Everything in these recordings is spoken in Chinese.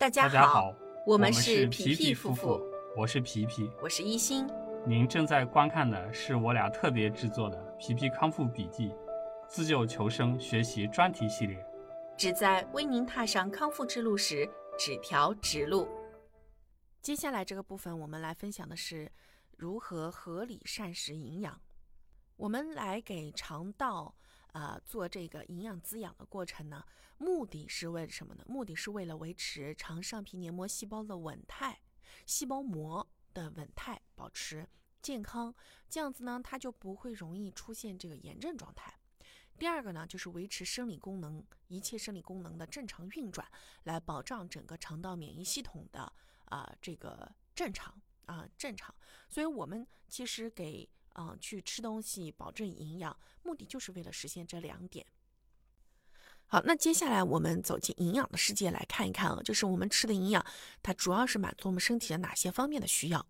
大家大家好，我们是是皮皮夫妇，我是皮皮。我是一心。您正在观看的是我俩特别制作的《皮皮康复笔记》自救求生学习专题系列。旨在为您踏上康复之路时指条直路。接下来这个部分，我们来分享的是如何合理膳食营养。我们来给肠道啊、呃做这个营养滋养的过程呢，目的是为了什么呢？目的是为了维持肠上皮黏膜细胞的稳态，细胞膜的稳态，保持健康，这样子呢，它就不会容易出现这个炎症状态。第二个呢，就是维持生理功能，一切生理功能的正常运转，来保障整个肠道免疫系统的啊、这个正常啊、正常。所以我们其实给啊、去吃东西保证营养，目的就是为了实现这两点。好，那接下来我们走进营养的世界来看一看啊，就是我们吃的营养，它主要是满足我们身体的哪些方面的需要？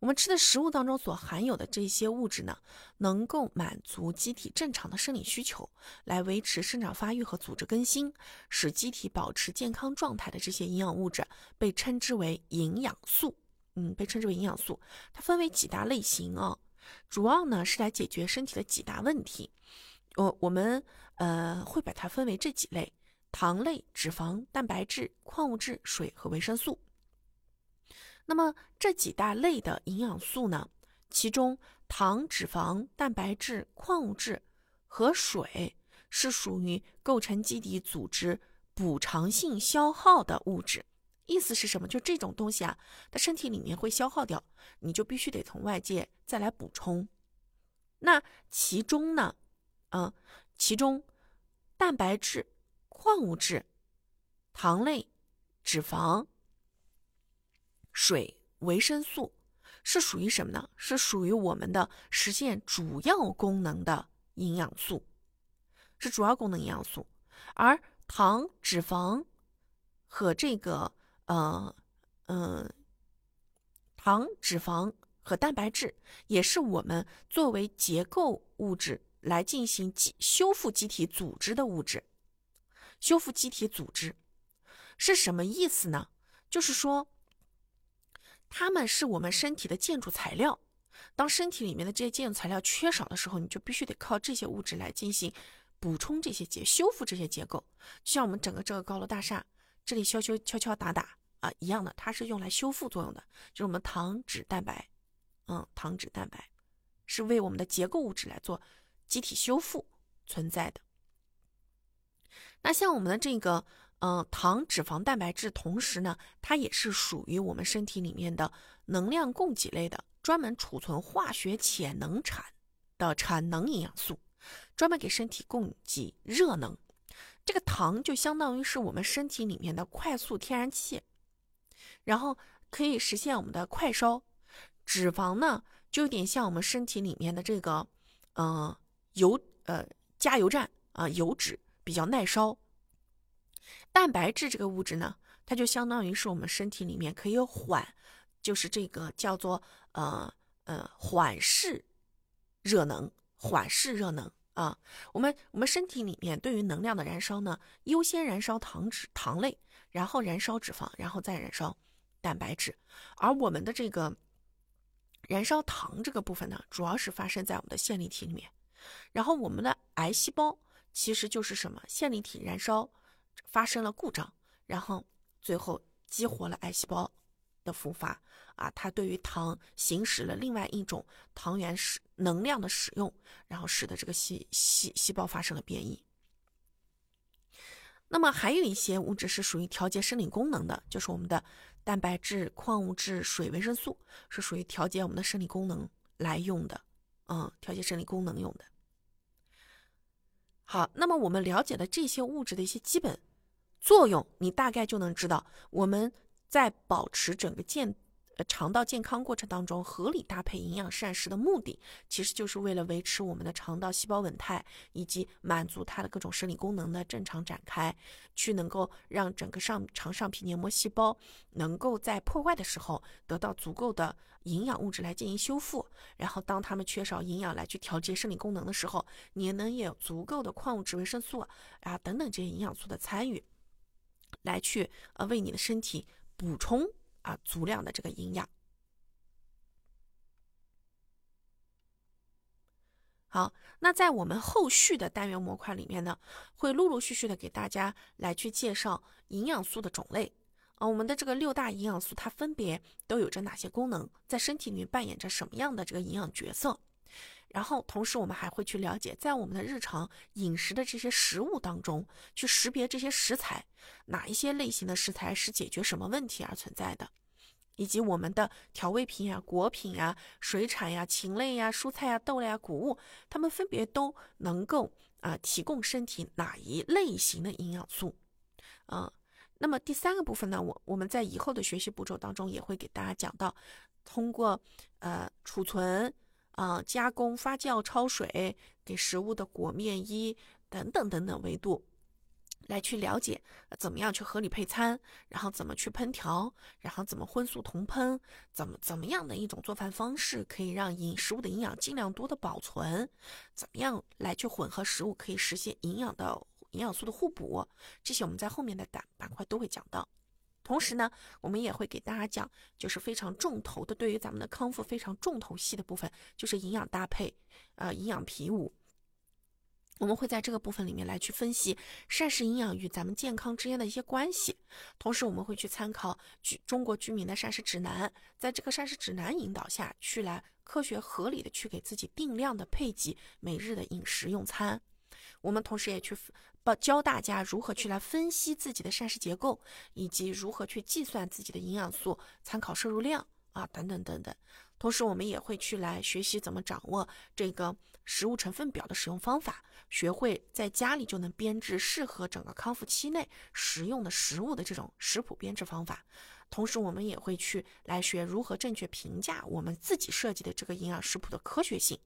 我们吃的食物当中所含有的这些物质呢，能够满足机体正常的生理需求，来维持生长发育和组织更新，使机体保持健康状态的这些营养物质，被称之为营养素。嗯，被称之为营养素。它分为几大类型啊，主要呢是来解决身体的几大问题。我我们呃会把它分为这几类：糖类、脂肪、蛋白质、矿物质、水和维生素。那么这几大类的营养素呢，其中糖、脂肪、蛋白质、矿物质和水是属于构成基底组织补偿性消耗的物质。意思是什么？就这种东西啊，它身体里面会消耗掉，你就必须得从外界再来补充。那其中呢，嗯、其中蛋白质、矿物质、糖类、脂肪、水、维生素是属于什么呢？是属于我们的实现主要功能的营养素，是主要功能营养素。而糖、脂肪和这个呃呃糖、脂肪和蛋白质，也是我们作为结构物质来进行机修复机体组织的物质。修复机体组织是什么意思呢？就是说，它们是我们身体的建筑材料。当身体里面的这些建筑材料缺少的时候，你就必须得靠这些物质来进行补充这些结、修复这些结构。像我们整个这个高楼大厦，这里修修敲敲打打啊一样的，它是用来修复作用的，就是我们糖、脂、蛋白，嗯，糖、脂、蛋白是为我们的结构物质来做机体修复存在的。那像我们的这个，嗯、糖、脂肪、蛋白质，同时呢，它也是属于我们身体里面的能量供给类的，专门储存化学潜能产的产能营养素，专门给身体供给热能。这个糖就相当于是我们身体里面的快速天然气，然后可以实现我们的快烧。脂肪呢，就有点像我们身体里面的这个，呃，油呃加油站啊、油脂比较耐烧。蛋白质这个物质呢，它就相当于是我们身体里面可以缓，就是这个叫做呃呃缓释热能，缓释热能啊。我们我们身体里面对于能量的燃烧呢，优先燃烧糖脂糖类，然后燃烧脂肪，然后再燃烧蛋白质。而我们的这个燃烧糖这个部分呢，主要是发生在我们的线粒体里面。然后我们的癌细胞其实就是什么？线粒体燃烧发生了故障，然后最后激活了癌细胞的复发啊，它对于糖行使了另外一种糖原使能量的使用，然后使得这个细细细胞发生了变异。那么还有一些物质是属于调节生理功能的，就是我们的蛋白质、矿物质、水、维生素是属于调节我们的生理功能来用的，嗯，调节生理功能用的。好，那么我们了解了这些物质的一些基本作用，你大概就能知道我们在保持整个健肠道健康过程当中，合理搭配营养膳食的目的，其实就是为了维持我们的肠道细胞稳态，以及满足它的各种生理功能的正常展开，去能够让整个上肠上皮黏膜细胞能够在破坏的时候得到足够的营养物质来进行修复，然后当它们缺少营养来去调节生理功能的时候，你能有足够的矿物质、维生素啊等等这些营养素的参与。来去呃为你的身体补充啊足量的这个营养。好，那在我们后续的单元模块里面呢，会陆陆续续的给大家来去介绍营养素的种类啊，我们的这个六大营养素它分别都有着哪些功能，在身体里面扮演着什么样的这个营养角色。然后，同时我们还会去了解，在我们的日常饮食的这些食物当中，去识别这些食材哪一些类型的食材是解决什么问题而存在的。以及我们的调味品呀、果品呀、水产呀、禽类呀、蔬菜呀、豆类呀、谷物，它们分别都能够啊提供身体哪一类型的营养素？啊，那么第三个部分呢，我我们在以后的学习步骤当中也会给大家讲到，通过呃储存、啊加工、发酵、焯水，给食物的裹面衣等等等等维度。来去了解怎么样去合理配餐，然后怎么去烹调，然后怎么荤素同烹，怎么怎么样的一种做饭方式可以让饮食物的营养尽量多的保存，怎么样来去混合食物可以实现营养的营养素的互补，这些我们在后面的板板块都会讲到。同时呢，我们也会给大家讲，就是非常重头的，对于咱们的康复非常重头戏的部分，就是营养搭配，呃，营养皮五。我们会在这个部分里面来去分析膳食营养与咱们健康之间的一些关系，同时我们会去参考居中国居民的膳食指南，在这个膳食指南引导下去来科学合理的去给自己定量的配给每日的饮食用餐。我们同时也去教教大家如何去来分析自己的膳食结构，以及如何去计算自己的营养素参考摄入量啊等等等等。同时，我们也会去来学习怎么掌握这个食物成分表的使用方法，学会在家里就能编制适合整个康复期内食用的食物的这种食谱编制方法。同时，我们也会去来学如何正确评价我们自己设计的这个营养食谱的科学性。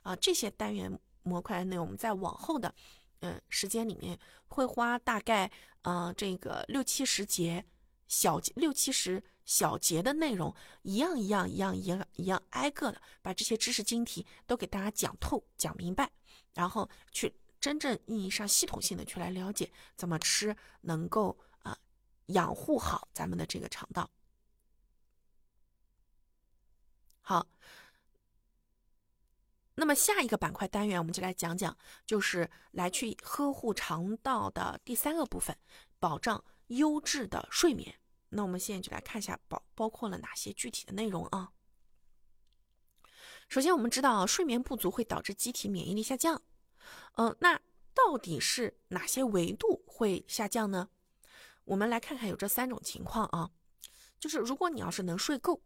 啊，这些单元模块内，我们在往后的嗯时间里面会花大概呃这个六七十节小六七十。小节的内容，一样一样一样一样一样挨个的把这些知识晶体都给大家讲透讲明白，然后去真正意义上系统性的去来了解怎么吃能够啊养护好咱们的这个肠道。好，那么下一个板块单元我们就来讲讲，就是来去呵护肠道的第三个部分，保障优质的睡眠。那我们现在就来看一下包包括了哪些具体的内容啊。首先，我们知道睡眠不足会导致机体免疫力下降，嗯，那到底是哪些维度会下降呢？我们来看看有这三种情况啊，就是如果你要是能睡够，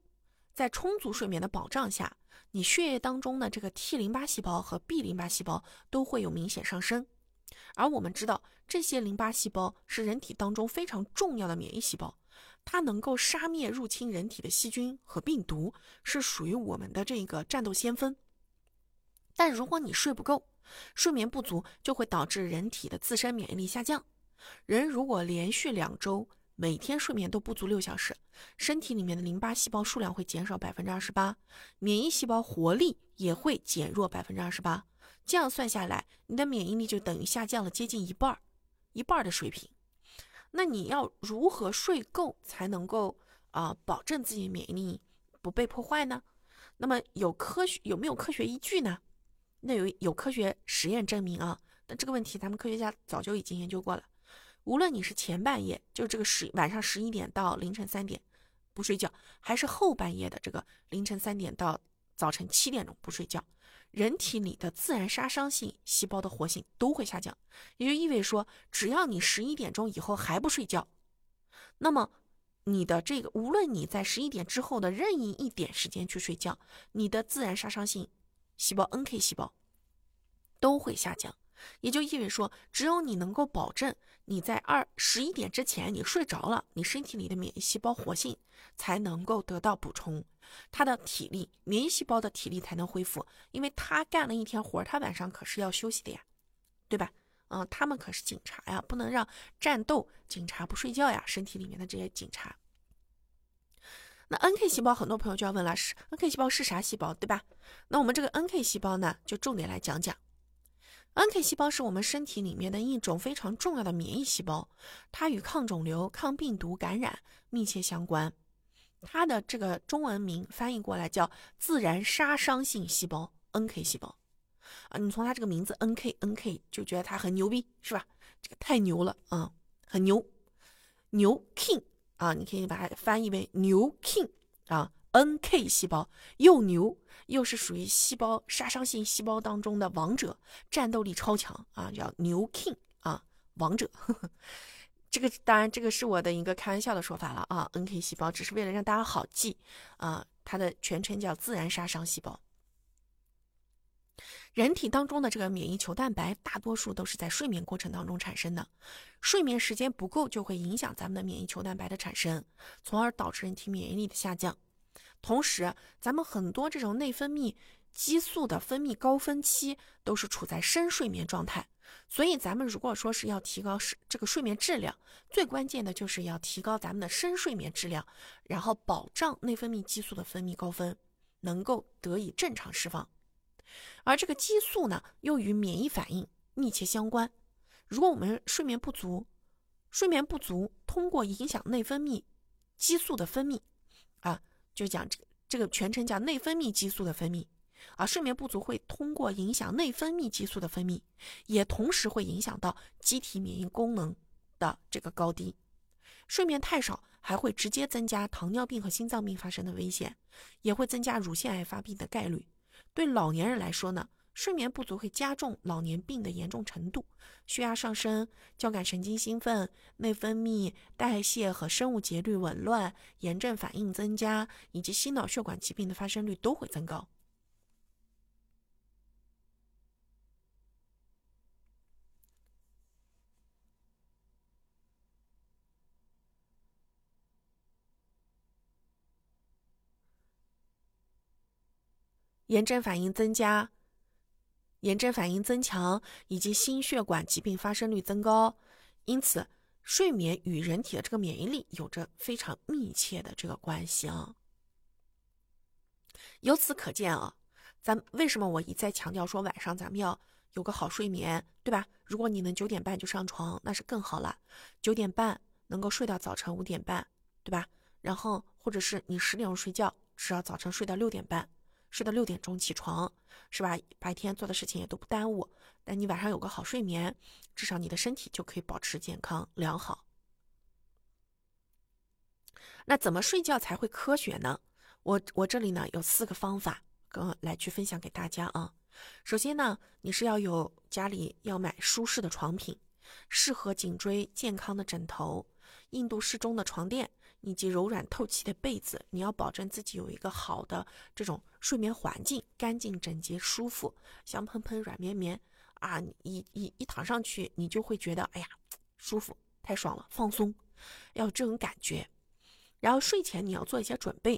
在充足睡眠的保障下，你血液当中的这个 T 淋巴细胞和 B 淋巴细胞都会有明显上升，而我们知道这些淋巴细胞是人体当中非常重要的免疫细胞。它能够杀灭入侵人体的细菌和病毒，是属于我们的这个战斗先锋。但如果你睡不够，睡眠不足就会导致人体的自身免疫力下降。人如果连续两周每天睡眠都不足六小时，身体里面的淋巴细胞数量会减少百分之二十八，免疫细胞活力也会减弱百分之二十八。这样算下来，你的免疫力就等于下降了接近一半儿，一半儿的水平。那你要如何睡够才能够啊保证自己免疫力不被破坏呢？那么有科学有没有科学依据呢？那有有科学实验证明啊。那这个问题咱们科学家早就已经研究过了。无论你是前半夜，就这个十晚上十一点到凌晨三点不睡觉，还是后半夜的这个凌晨三点到早晨七点钟不睡觉。人体里的自然杀伤性细胞的活性都会下降，也就意味着说，只要你十一点钟以后还不睡觉，那么你的这个无论你在十一点之后的任意一点时间去睡觉，你的自然杀伤性细胞 NK 细胞都会下降。也就意味着说，只有你能够保证你在二十一点之前你睡着了，你身体里的免疫细胞活性才能够得到补充，他的体力，免疫细胞的体力才能恢复，因为他干了一天活，他晚上可是要休息的呀，对吧？嗯，他们可是警察呀，不能让战斗警察不睡觉呀，身体里面的这些警察。那 NK 细胞，很多朋友就要问了，是 NK 细胞是啥细胞，对吧？那我们这个 NK 细胞呢，就重点来讲讲。NK 细胞是我们身体里面的一种非常重要的免疫细胞，它与抗肿瘤、抗病毒感染密切相关。它的这个中文名翻译过来叫自然杀伤性细胞 NK 细胞。啊，你从它这个名字 NK NK 就觉得它很牛逼，是吧？这个太牛了啊，很牛，牛 King 啊，你可以把它翻译为牛 King 啊。NK 细胞又牛又是属于细胞杀伤性细胞当中的王者，战斗力超强啊，叫牛 King 啊，王者。这个当然这个是我的一个开玩笑的说法了啊。NK 细胞只是为了让大家好记啊，它的全称叫自然杀伤细胞。人体当中的这个免疫球蛋白，大多数都是在睡眠过程当中产生的。睡眠时间不够，就会影响咱们的免疫球蛋白的产生，从而导致人体免疫力的下降。同时，咱们很多这种内分泌激素的分泌高峰期都是处在深睡眠状态，所以咱们如果说是要提高睡这个睡眠质量，最关键的就是要提高咱们的深睡眠质量，然后保障内分泌激素的分泌高峰能够得以正常释放。而这个激素呢，又与免疫反应密切相关。如果我们睡眠不足，睡眠不足通过影响内分泌激素的分泌，就讲这，这个全称叫内分泌激素的分泌，啊，睡眠不足会通过影响内分泌激素的分泌，也同时会影响到机体免疫功能的这个高低。睡眠太少，还会直接增加糖尿病和心脏病发生的危险，也会增加乳腺癌发病的概率。对老年人来说呢？睡眠不足会加重老年病的严重程度，血压上升、交感神经兴奋、内分泌、代谢和生物节律紊乱、炎症反应增加，以及心脑血管疾病的发生率都会增高。炎症反应增加。炎症反应增强，以及心血管疾病发生率增高，因此睡眠与人体的这个免疫力有着非常密切的这个关系啊。由此可见啊，咱为什么我一再强调说晚上咱们要有个好睡眠，对吧？如果你能九点半就上床，那是更好了。九点半能够睡到早晨五点半，对吧？然后或者是你十点钟睡觉，至少早晨睡到六点半。睡到六点钟起床，是吧？白天做的事情也都不耽误。但你晚上有个好睡眠，至少你的身体就可以保持健康良好。那怎么睡觉才会科学呢？我我这里呢有四个方法，跟来去分享给大家啊。首先呢，你是要有家里要买舒适的床品，适合颈椎健康的枕头，硬度适中的床垫。以及柔软透气的被子，你要保证自己有一个好的这种睡眠环境，干净整洁、舒服、香喷喷、软绵绵啊！一一一躺上去，你就会觉得哎呀，舒服，太爽了，放松，要有这种感觉。然后睡前你要做一些准备，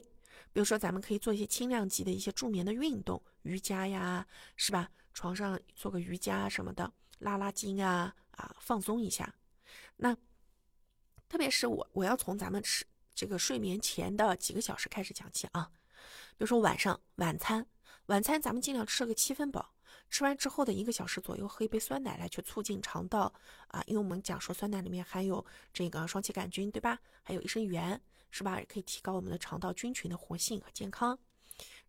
比如说咱们可以做一些轻量级的一些助眠的运动，瑜伽呀，是吧？床上做个瑜伽什么的，拉拉筋啊啊，放松一下。那特别是我，我要从咱们吃。这个睡眠前的几个小时开始讲起啊，比如说晚上晚餐，晚餐咱们尽量吃个七分饱，吃完之后的一个小时左右喝一杯酸奶来去促进肠道啊，因为我们讲说酸奶里面含有这个双歧杆菌，对吧？还有益生元，是吧？也可以提高我们的肠道菌群的活性和健康。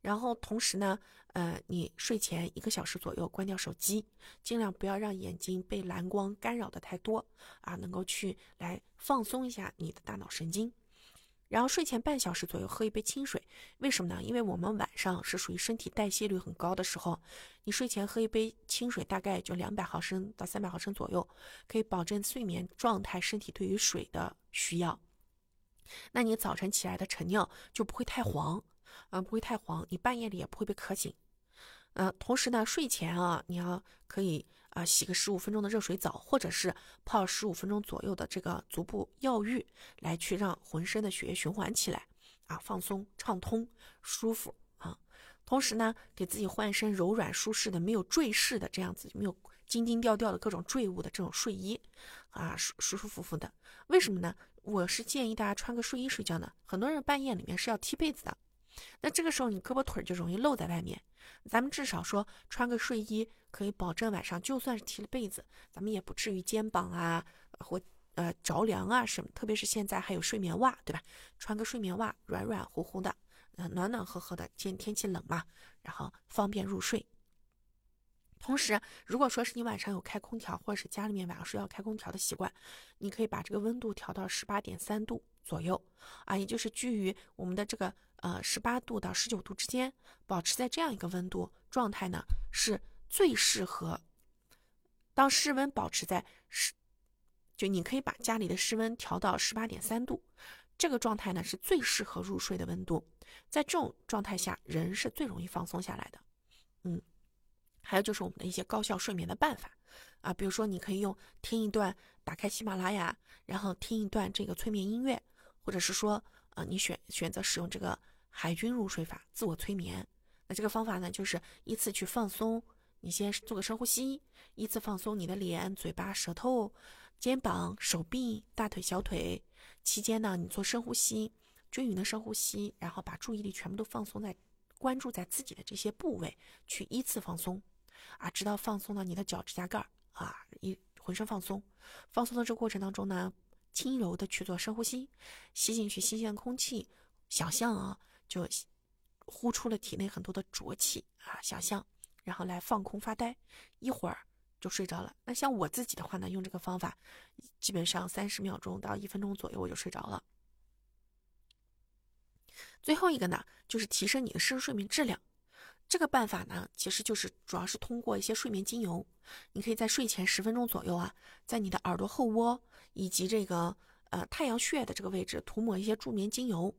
然后同时呢，呃，你睡前一个小时左右关掉手机，尽量不要让眼睛被蓝光干扰的太多啊，能够去来放松一下你的大脑神经。然后睡前半小时左右喝一杯清水，为什么呢？因为我们晚上是属于身体代谢率很高的时候，你睡前喝一杯清水，大概就两百毫升到三百毫升左右，可以保证睡眠状态，身体对于水的需要。那你早晨起来的晨尿就不会太黄，啊，不会太黄，你半夜里也不会被渴醒。呃，同时呢，睡前啊，你要可以。啊，洗个十五分钟的热水澡，或者是泡十五分钟左右的这个足部药浴，来去让浑身的血液循环起来，啊，放松、畅通、舒服啊。同时呢，给自己换一身柔软舒适的、没有坠饰的这样子，没有金金吊吊的各种坠物的这种睡衣，啊，舒舒舒服服的。为什么呢？我是建议大家穿个睡衣睡觉呢。很多人半夜里面是要踢被子的，那这个时候你胳膊腿儿就容易露在外面。咱们至少说穿个睡衣，可以保证晚上就算是踢了被子，咱们也不至于肩膀啊或呃着凉啊什么。特别是现在还有睡眠袜，对吧？穿个睡眠袜，软软乎乎的，呃暖暖和和的。现天气冷嘛，然后方便入睡。同时，如果说是你晚上有开空调，或者是家里面晚上睡觉开空调的习惯，你可以把这个温度调到十八点三度左右啊，也就是居于我们的这个呃十八度到十九度之间，保持在这样一个温度状态呢，是最适合。当室温保持在十，就你可以把家里的室温调到十八点三度，这个状态呢是最适合入睡的温度。在这种状态下，人是最容易放松下来的。嗯。还有就是我们的一些高效睡眠的办法，啊，比如说你可以用听一段，打开喜马拉雅，然后听一段这个催眠音乐，或者是说，呃，你选选择使用这个海军入睡法自我催眠。那这个方法呢，就是依次去放松，你先做个深呼吸，依次放松你的脸、嘴巴、舌头、肩膀、手臂、大腿、小腿。期间呢，你做深呼吸，均匀的深呼吸，然后把注意力全部都放松在关注在自己的这些部位，去依次放松。啊，直到放松到你的脚趾甲盖儿啊，一浑身放松。放松的这过程当中呢，轻柔的去做深呼吸，吸进去新鲜空气，想象啊，就呼出了体内很多的浊气啊，想象，然后来放空发呆，一会儿就睡着了。那像我自己的话呢，用这个方法，基本上三十秒钟到一分钟左右我就睡着了。最后一个呢，就是提升你的深睡眠质量。这个办法呢，其实就是主要是通过一些睡眠精油。你可以在睡前十分钟左右啊，在你的耳朵后窝以及这个呃太阳穴的这个位置涂抹一些助眠精油。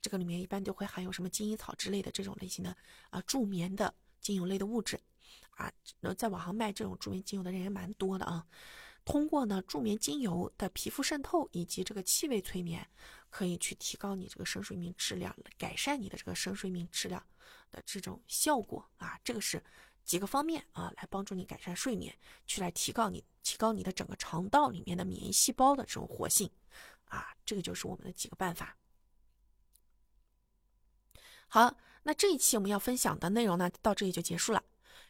这个里面一般都会含有什么金银草之类的这种类型的啊助眠的精油类的物质啊。那在网上卖这种助眠精油的人也蛮多的啊。通过呢助眠精油的皮肤渗透以及这个气味催眠，可以去提高你这个深睡眠质量，改善你的这个深睡眠质量的这种效果啊。这个是几个方面啊，来帮助你改善睡眠，去来提高你提高你的整个肠道里面的免疫细胞的这种活性啊。这个就是我们的几个办法。好，那这一期我们要分享的内容呢，到这里就结束了。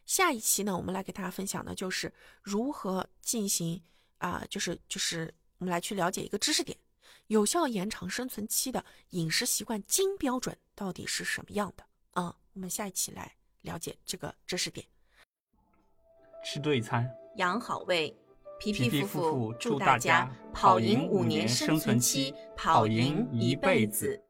下一期呢，我们来给大家分享的就是如何进行啊，就是就是我们来去了解一个知识点，有效延长生存期的饮食习惯金标准到底是什么样的啊？我们下一期来了解这个知识点。吃对餐，养好胃，皮皮夫妇祝大家跑赢五年生存期，跑赢一辈子。